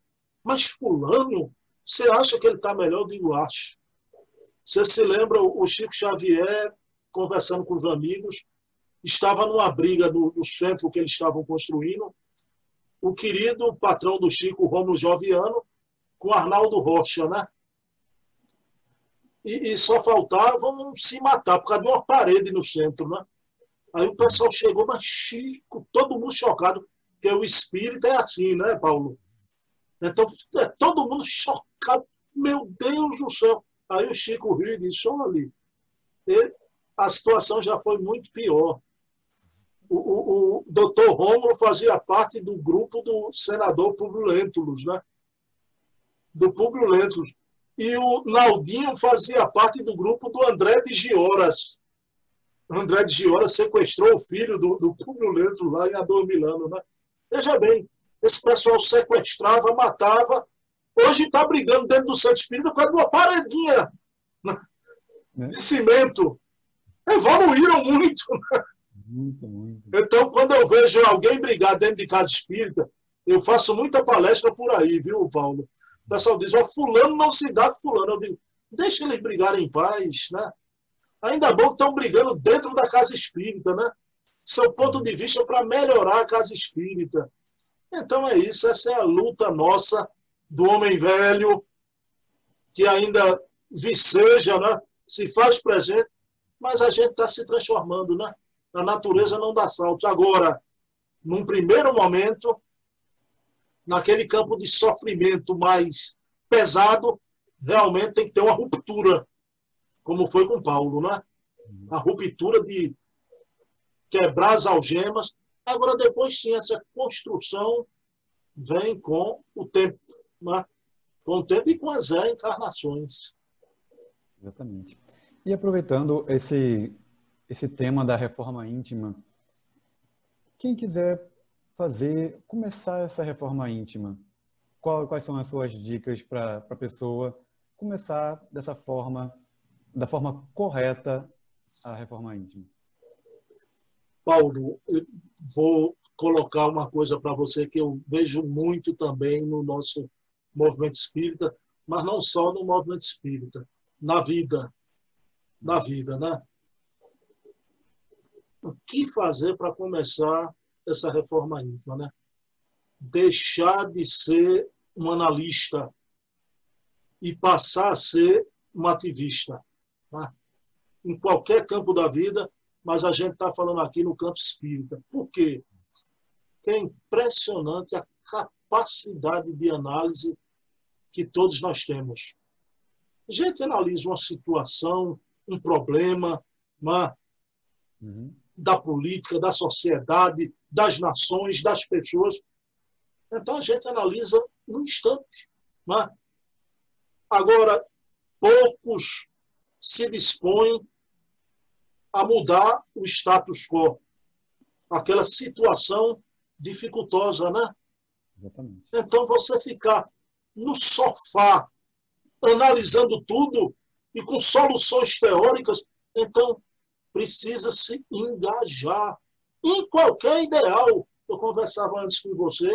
Mas fulano, você acha que ele está melhor? Eu digo, acho. Você se lembra o Chico Xavier conversando com os amigos, estava numa briga no, no centro que eles estavam construindo, o querido patrão do Chico, Romulo Joviano, com Arnaldo Rocha, né? e, e, só faltavam se matar por causa de uma parede no centro, né? Aí o pessoal chegou, mas Chico, todo mundo chocado, porque o espírito é assim, né, Paulo? Então, é todo mundo chocado. Meu Deus do céu. Aí o Chico Rio disse, olha, ele, a situação já foi muito pior. O, o, o doutor Romulo fazia parte do grupo do senador Publio Lentulus, né? Do Publio Lentulus. E o Naldinho fazia parte do grupo do André de Gioras. André de Gioras sequestrou o filho do, do Publio Lentulus lá em Ador Milano, né? Veja bem, esse pessoal sequestrava, matava, hoje está brigando dentro do Santo Espírito por causa de uma paredinha né? de cimento. Evoluíram muito. Né? Muito, muito. Então, quando eu vejo alguém brigar dentro de casa espírita, eu faço muita palestra por aí, viu, Paulo? O pessoal diz, ó, fulano não se dá com fulano. Eu digo, deixa eles brigarem em paz, né? Ainda bom que estão brigando dentro da casa espírita, né? Seu ponto de vista para melhorar a casa espírita. Então é isso, essa é a luta nossa do homem velho, que ainda viceja, né? se faz presente, mas a gente está se transformando, né? A natureza não dá saltos. Agora, num primeiro momento, naquele campo de sofrimento mais pesado, realmente tem que ter uma ruptura, como foi com Paulo, né? A ruptura de quebrar as algemas. Agora, depois sim, essa construção vem com o tempo, né? com o tempo e com as reencarnações. Exatamente. E aproveitando esse, esse tema da reforma íntima, quem quiser fazer, começar essa reforma íntima, qual, quais são as suas dicas para a pessoa começar dessa forma, da forma correta, a reforma íntima? Paulo, eu vou colocar uma coisa para você que eu vejo muito também no nosso movimento espírita, mas não só no movimento espírita, na vida. Na vida, né? O que fazer para começar essa reforma íntima, né? Deixar de ser um analista e passar a ser um ativista. Né? Em qualquer campo da vida, mas a gente está falando aqui no campo espírita. Por quê? Porque é impressionante a capacidade de análise que todos nós temos. A gente analisa uma situação, um problema uma, uhum. da política, da sociedade, das nações, das pessoas. Então a gente analisa no instante. Né? Agora, poucos se dispõem a mudar o status quo, aquela situação dificultosa, né? Exatamente. Então você ficar no sofá analisando tudo e com soluções teóricas, então precisa se engajar em qualquer ideal. Eu conversava antes com você,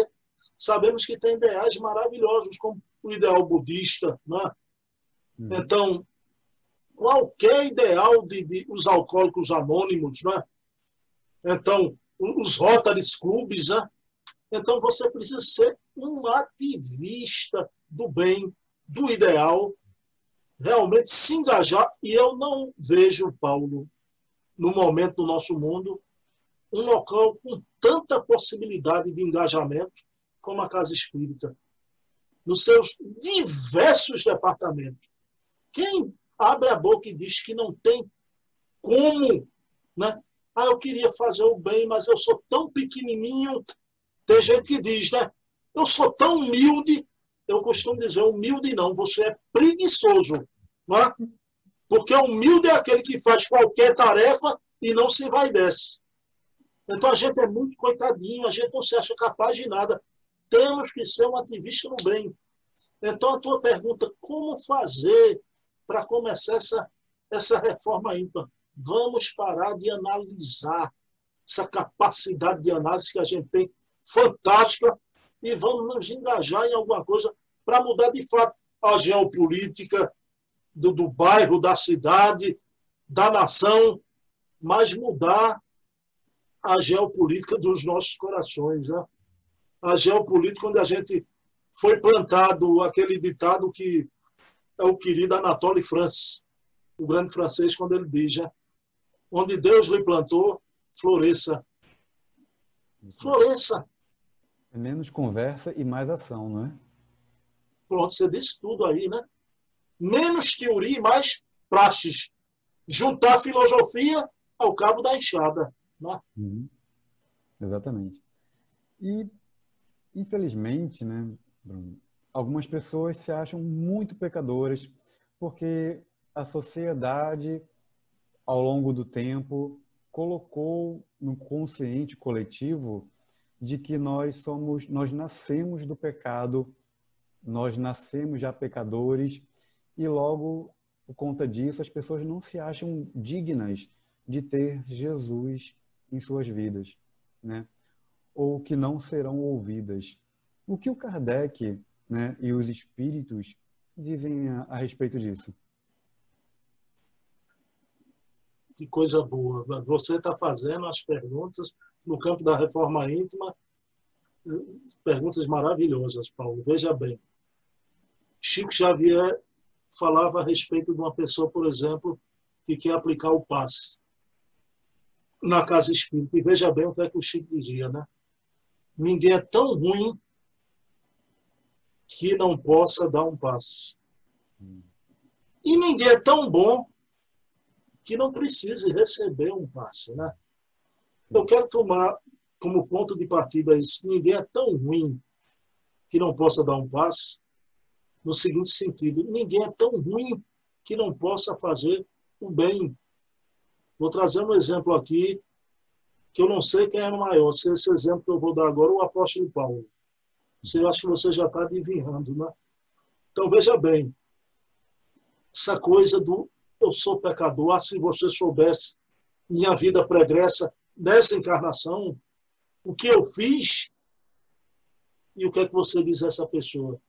sabemos que tem ideais maravilhosos, como o ideal budista. Né? Hum. Então, qualquer ideal de, de, os alcoólicos anônimos, né? então, os Rotary Clubs, né? então você precisa ser um ativista do bem, do ideal, realmente se engajar. E eu não vejo, Paulo, no momento do nosso mundo, um local com tanta possibilidade de engajamento como a Casa Espírita, nos seus diversos departamentos. Quem abre a boca e diz que não tem como, né? Ah, eu queria fazer o bem, mas eu sou tão pequenininho. Tem gente que diz, né? Eu sou tão humilde eu costumo dizer, humilde não, você é preguiçoso. Não é? Porque humilde é aquele que faz qualquer tarefa e não se vai desse. Então a gente é muito coitadinho, a gente não se acha capaz de nada. Temos que ser um ativista no bem. Então a tua pergunta, como fazer para começar essa, essa reforma ímpar? Vamos parar de analisar essa capacidade de análise que a gente tem, fantástica, e vamos nos engajar em alguma coisa para mudar de fato a geopolítica do, do bairro, da cidade, da nação, mas mudar a geopolítica dos nossos corações. Né? A geopolítica onde a gente foi plantado aquele ditado que é o querido Anatole France, o grande francês, quando ele diz, né? onde Deus lhe plantou, floresça. Floresça. Menos conversa e mais ação, não é? Pronto, você disse tudo aí, né? Menos teoria e mais praxes. Juntar filosofia ao cabo da enxada. Né? Uhum. Exatamente. E, infelizmente, né, Bruno, algumas pessoas se acham muito pecadoras porque a sociedade, ao longo do tempo, colocou no consciente coletivo de que nós somos, nós nascemos do pecado, nós nascemos já pecadores e logo por conta disso as pessoas não se acham dignas de ter Jesus em suas vidas, né? Ou que não serão ouvidas. O que o Kardec, né, e os espíritos dizem a, a respeito disso? Que coisa boa. Você está fazendo as perguntas no campo da reforma íntima, perguntas maravilhosas, Paulo. Veja bem. Chico Xavier falava a respeito de uma pessoa, por exemplo, que quer aplicar o passe na casa espírita. E veja bem o que é que o Chico dizia, né? Ninguém é tão ruim que não possa dar um passo. E ninguém é tão bom que não precise receber um passo, né? Eu quero tomar como ponto de partida isso. Ninguém é tão ruim que não possa dar um passo, no seguinte sentido: ninguém é tão ruim que não possa fazer o bem. Vou trazer um exemplo aqui que eu não sei quem é o maior. Se esse exemplo que eu vou dar agora, o apóstolo Paulo. Você acha que você já está adivinhando, né? Então veja bem, essa coisa do eu sou pecador, ah, se você soubesse minha vida pregressa nessa encarnação, o que eu fiz e o que é que você diz a essa pessoa?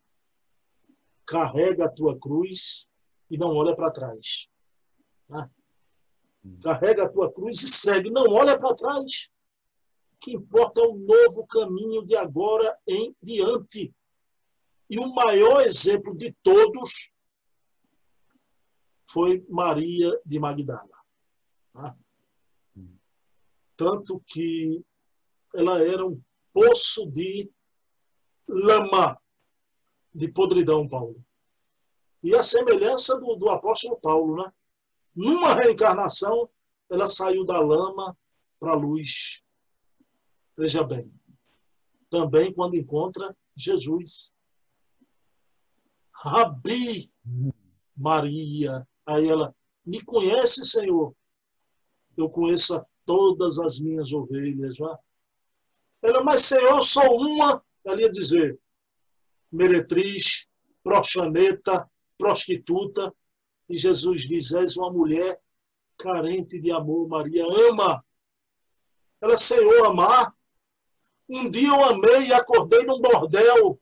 Carrega a tua cruz e não olha para trás. Né? Carrega a tua cruz e segue, não olha para trás. Que importa é o novo caminho de agora em diante. E o maior exemplo de todos foi Maria de Magdala. Tá? Tanto que ela era um poço de lama, de podridão, Paulo. E a semelhança do, do apóstolo Paulo, né? Numa reencarnação, ela saiu da lama para a luz. Veja bem. Também quando encontra Jesus. Rabi Maria. Aí ela, me conhece, Senhor? Eu conheço todas as minhas ovelhas. Já. Ela, mas Senhor, sou uma, ela ia dizer, meretriz, proxaneta, prostituta. E Jesus diz, és uma mulher carente de amor, Maria, ama. Ela, Senhor, amar. Um dia eu amei e acordei num bordel.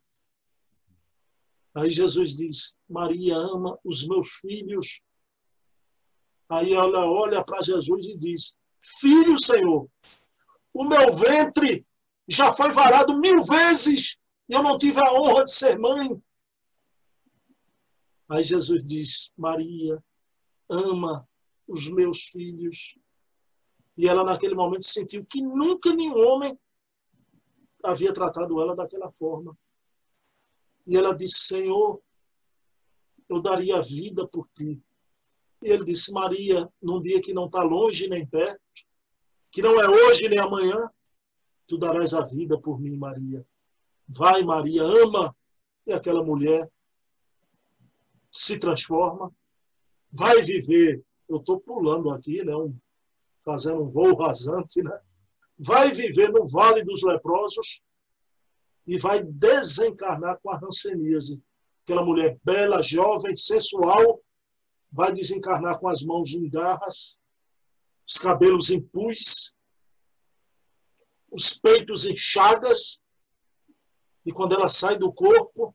Aí Jesus diz, Maria ama os meus filhos. Aí ela olha para Jesus e diz, Filho, Senhor, o meu ventre já foi varado mil vezes e eu não tive a honra de ser mãe. Aí Jesus diz: Maria, ama os meus filhos. E ela, naquele momento, sentiu que nunca nenhum homem havia tratado ela daquela forma. E ela disse: Senhor, eu daria a vida por ti. E ele disse: Maria, num dia que não está longe nem perto, que não é hoje nem amanhã, tu darás a vida por mim, Maria. Vai, Maria, ama. E aquela mulher se transforma, vai viver. Eu estou pulando aqui, né? Um, fazendo um voo rasante, né? Vai viver no Vale dos Leprosos e vai desencarnar com a ranceníase. Aquela mulher bela, jovem, sensual, vai desencarnar com as mãos em garras, os cabelos em pus, os peitos em chagas, e quando ela sai do corpo,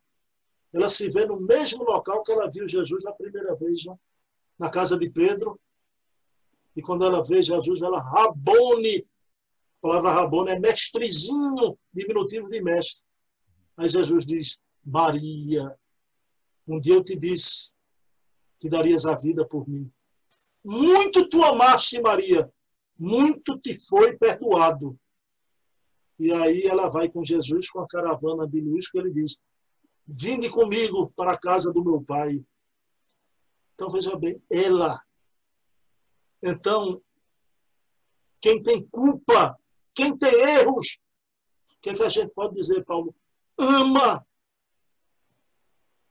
ela se vê no mesmo local que ela viu Jesus na primeira vez, né? na casa de Pedro. E quando ela vê Jesus, ela rabone. A palavra rabone é mestrezinho, diminutivo de mestre. Aí Jesus diz: Maria, um dia eu te disse que darias a vida por mim. Muito tu amaste, Maria, muito te foi perdoado. E aí ela vai com Jesus, com a caravana de Luís, que ele diz: Vinde comigo para a casa do meu pai. Então, veja bem, ela. Então, quem tem culpa, quem tem erros, o que, é que a gente pode dizer, Paulo? Ama.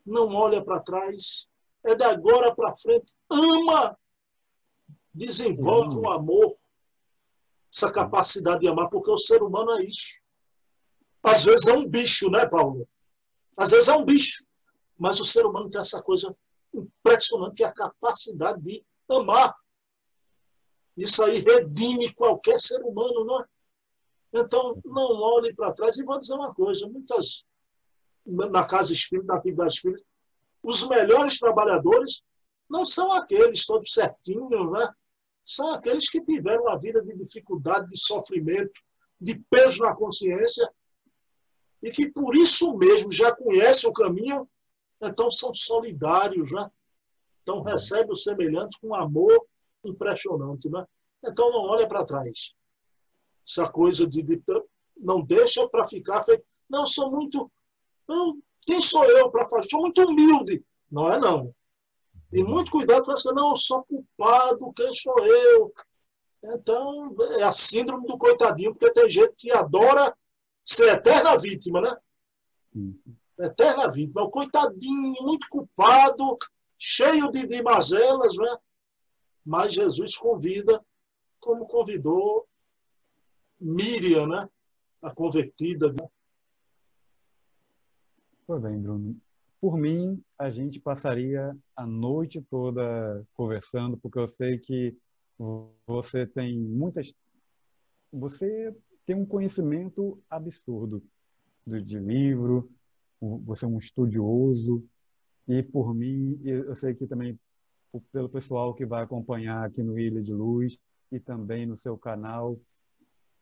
Não olha para trás. É de agora para frente. Ama. Desenvolve o amor. Essa capacidade de amar, porque o ser humano é isso. Às vezes é um bicho, né, Paulo? Às vezes é um bicho. Mas o ser humano tem essa coisa impressionante, que é a capacidade de amar. Isso aí redime qualquer ser humano, não é? Então, não olhe para trás. E vou dizer uma coisa: muitas, na casa espírita, na atividade espírita, os melhores trabalhadores não são aqueles todos certinhos, né? São aqueles que tiveram uma vida de dificuldade, de sofrimento, de peso na consciência e que por isso mesmo já conhecem o caminho, então são solidários, né? Então recebe o semelhante com amor impressionante, né? Então não olha para trás essa coisa de, de não deixa para ficar feito. Não, sou muito. Não, quem sou eu para fazer? Sou muito humilde. Não é não. E muito cuidado com essa não, eu sou culpado, quem sou eu? Então, é a síndrome do coitadinho, porque tem gente que adora ser eterna vítima, né? Isso. Eterna vítima. O coitadinho, muito culpado, cheio de, de mazelas, né? Mas Jesus convida, como convidou Miriam, né? A convertida. Né? Pois bem, Bruno. Por mim, a gente passaria a noite toda conversando, porque eu sei que você tem muitas. Você tem um conhecimento absurdo de livro, você é um estudioso, e por mim, eu sei que também pelo pessoal que vai acompanhar aqui no Ilha de Luz e também no seu canal,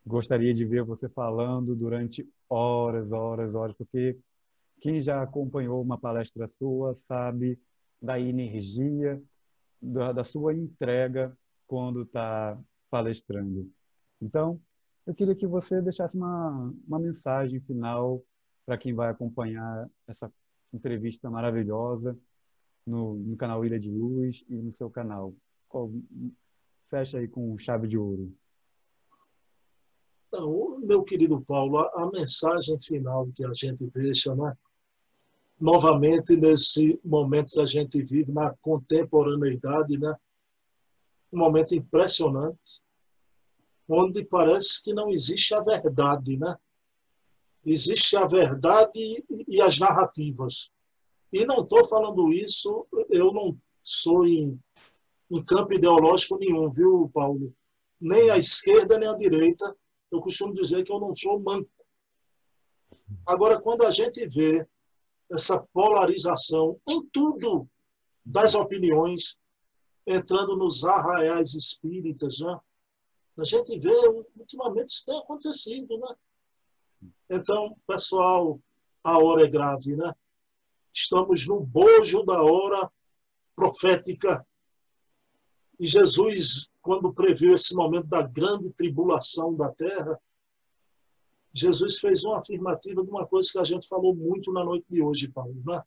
gostaria de ver você falando durante horas, horas, horas, porque quem já acompanhou uma palestra sua sabe da energia, da, da sua entrega quando está palestrando. Então, eu queria que você deixasse uma, uma mensagem final para quem vai acompanhar essa entrevista maravilhosa no, no, canal Ilha de Luz e no seu canal. Fecha aí com chave de ouro. Então, meu querido Paulo, a, a mensagem final que a gente deixa, né? novamente nesse momento que a gente vive, na contemporaneidade, né? um momento impressionante, onde parece que não existe a verdade, né? Existe a verdade e as narrativas. E não estou falando isso, eu não sou em, em campo ideológico nenhum, viu, Paulo? Nem a esquerda, nem a direita. Eu costumo dizer que eu não sou manco. Agora, quando a gente vê essa polarização em tudo das opiniões, entrando nos arraiais espíritas, né? a gente vê, ultimamente, isso tem acontecido. Né? Então, pessoal, a hora é grave, né? Estamos no bojo da hora profética. E Jesus, quando previu esse momento da grande tribulação da terra, Jesus fez uma afirmativa de uma coisa que a gente falou muito na noite de hoje, Paulo, né?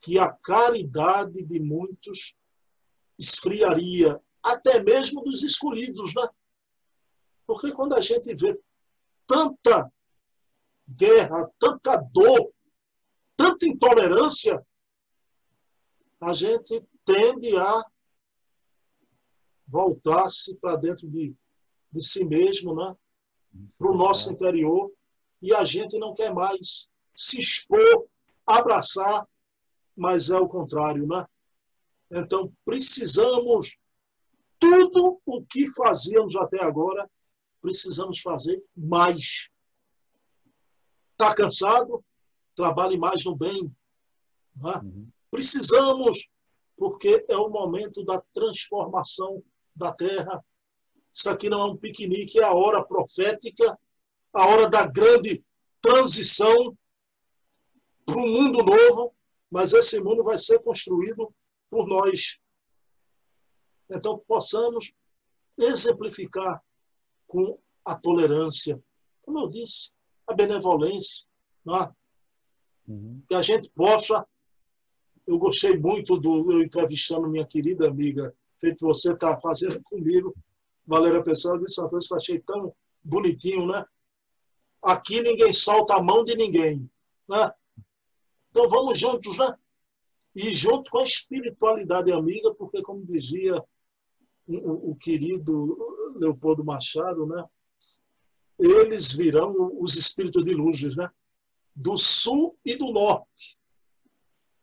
que a caridade de muitos esfriaria, até mesmo dos escolhidos, né? Porque quando a gente vê tanta guerra, tanta dor, tanta intolerância, a gente tende a voltar-se para dentro de, de si mesmo, né? para o nosso interior, e a gente não quer mais se expor, abraçar, mas é o contrário, né? Então, precisamos, tudo o que fazíamos até agora, precisamos fazer mais. Está cansado? Trabalhe mais no bem. Né? Uhum. Precisamos, porque é o momento da transformação da terra. Isso aqui não é um piquenique, é a hora profética, a hora da grande transição para um mundo novo, mas esse mundo vai ser construído por nós. Então, possamos exemplificar com a tolerância, como eu disse, a benevolência, não é? uhum. que a gente possa eu gostei muito do eu entrevistando minha querida amiga, feito você está fazendo comigo, Valéria Pessoa, disse uma coisa que eu achei tão bonitinho, né? Aqui ninguém solta a mão de ninguém, né? Então vamos juntos, né? E junto com a espiritualidade amiga, porque como dizia o, o querido Leopoldo Machado, né? Eles virão os espíritos de luzes, né? Do sul e do norte.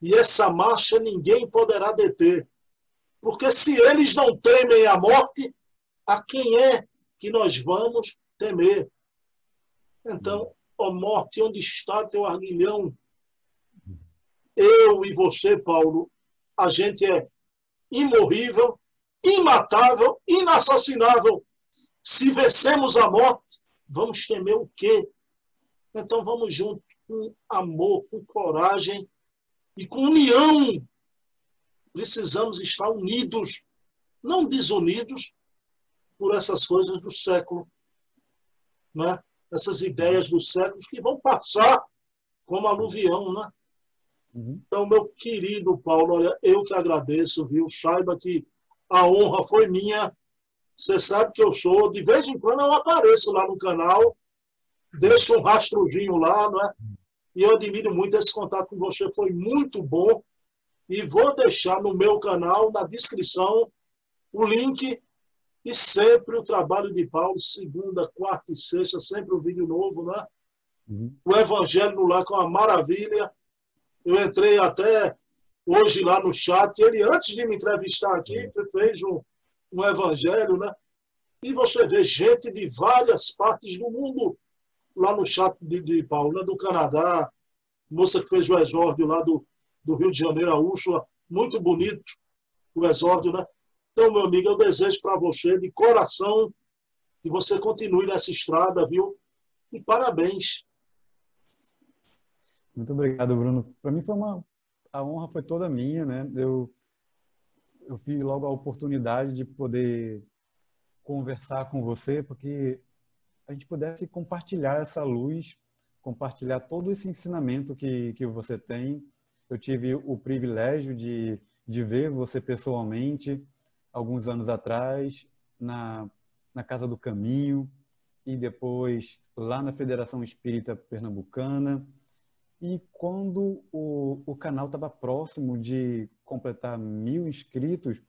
E essa marcha ninguém poderá deter. Porque se eles não temem a morte, a quem é que nós vamos temer? Então, ó morte, onde está teu arguilhão? Eu e você, Paulo, a gente é imorrível, imatável, inassassinável. Se vencemos a morte, vamos temer o quê? Então vamos junto com amor, com coragem e com união. Precisamos estar unidos, não desunidos por essas coisas do século. Né? Essas ideias dos séculos que vão passar como aluvião. Né? Uhum. Então, meu querido Paulo, olha, eu que agradeço, viu? Saiba que a honra foi minha. Você sabe que eu sou, de vez em quando eu apareço lá no canal, deixo um rastrozinho lá, não é? E eu admiro muito esse contato com você, foi muito bom. E vou deixar no meu canal, na descrição, o link e sempre o trabalho de Paulo, segunda, quarta e sexta, sempre um vídeo novo, né? Uhum. O Evangelho no Lar, com uma maravilha. Eu entrei até hoje lá no chat. Ele, antes de me entrevistar aqui, fez um, um evangelho, né? E você vê gente de várias partes do mundo lá no chat de, de Paulo, né? do Canadá, moça que fez o exórdio lá do, do Rio de Janeiro, a Úrsula, muito bonito o exórdio, né? Então, meu amigo, eu desejo para você, de coração, que você continue nessa estrada, viu? E parabéns. Muito obrigado, Bruno. Para mim foi uma a honra foi toda minha, né? Eu eu vi logo a oportunidade de poder conversar com você, porque a gente pudesse compartilhar essa luz, compartilhar todo esse ensinamento que, que você tem. Eu tive o privilégio de, de ver você pessoalmente alguns anos atrás na, na Casa do Caminho e depois lá na Federação Espírita Pernambucana. E quando o, o canal estava próximo de completar mil inscritos,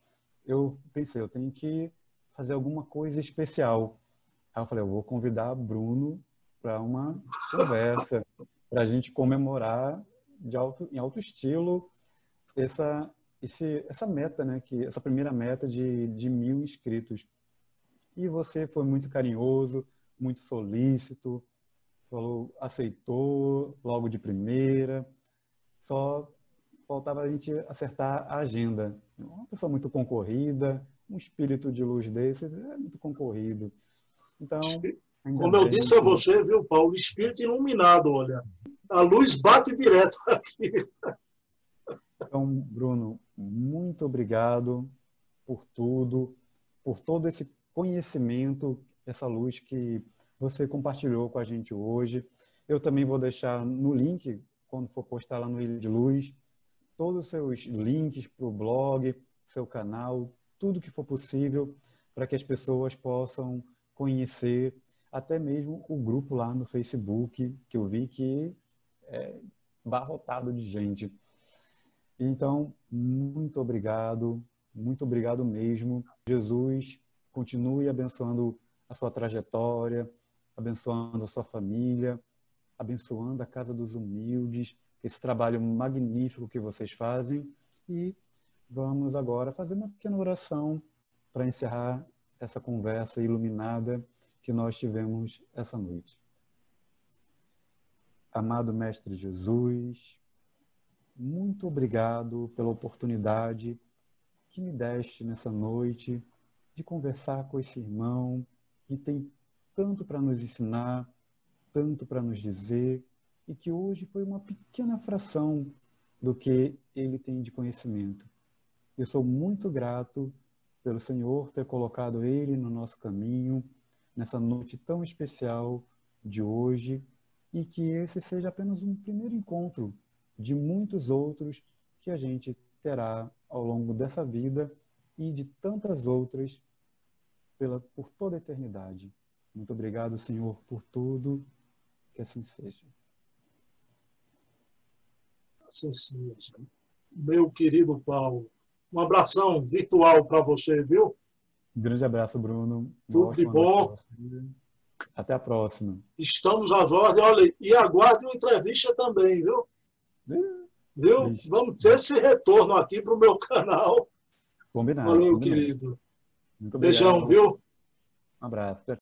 eu pensei, eu tenho que fazer alguma coisa especial. Aí eu falei, eu vou convidar Bruno para uma conversa, para a gente comemorar de alto, em alto estilo essa, esse, essa meta, né? Que, essa primeira meta de, de mil inscritos. E você foi muito carinhoso, muito solícito, falou, aceitou logo de primeira, só faltava a gente acertar a agenda. Uma pessoa muito concorrida, um espírito de luz desse é muito concorrido. Então, como eu disse a você, viu, Paulo, espírito iluminado, olha, a luz bate direto aqui. Então, Bruno, muito obrigado por tudo, por todo esse conhecimento, essa luz que você compartilhou com a gente hoje. Eu também vou deixar no link, quando for postar lá no Ilha de Luz, todos os seus links para o blog, seu canal, tudo que for possível para que as pessoas possam conhecer, até mesmo o grupo lá no Facebook, que eu vi que é barrotado de gente. Então, muito obrigado, muito obrigado mesmo. Jesus continue abençoando a sua trajetória, abençoando a sua família, abençoando a casa dos humildes, esse trabalho magnífico que vocês fazem. E vamos agora fazer uma pequena oração para encerrar essa conversa iluminada que nós tivemos essa noite. Amado Mestre Jesus, muito obrigado pela oportunidade que me deste nessa noite de conversar com esse irmão que tem tanto para nos ensinar, tanto para nos dizer, e que hoje foi uma pequena fração do que ele tem de conhecimento. Eu sou muito grato pelo Senhor ter colocado ele no nosso caminho, nessa noite tão especial de hoje, e que esse seja apenas um primeiro encontro de muitos outros que a gente terá ao longo dessa vida e de tantas outras pela, por toda a eternidade. Muito obrigado, Senhor, por tudo. Que assim seja. Assim seja. Meu querido Paulo, um abração virtual para você, viu? Um grande abraço, Bruno. Tudo de bom. Até a próxima. Estamos às ordens. Olha, e aguarde uma entrevista também, viu? É. Viu? Vamos ter esse retorno aqui para o meu canal. Combinado. Valeu, combinado. querido. Muito obrigado. Beijão, viu? Um abraço.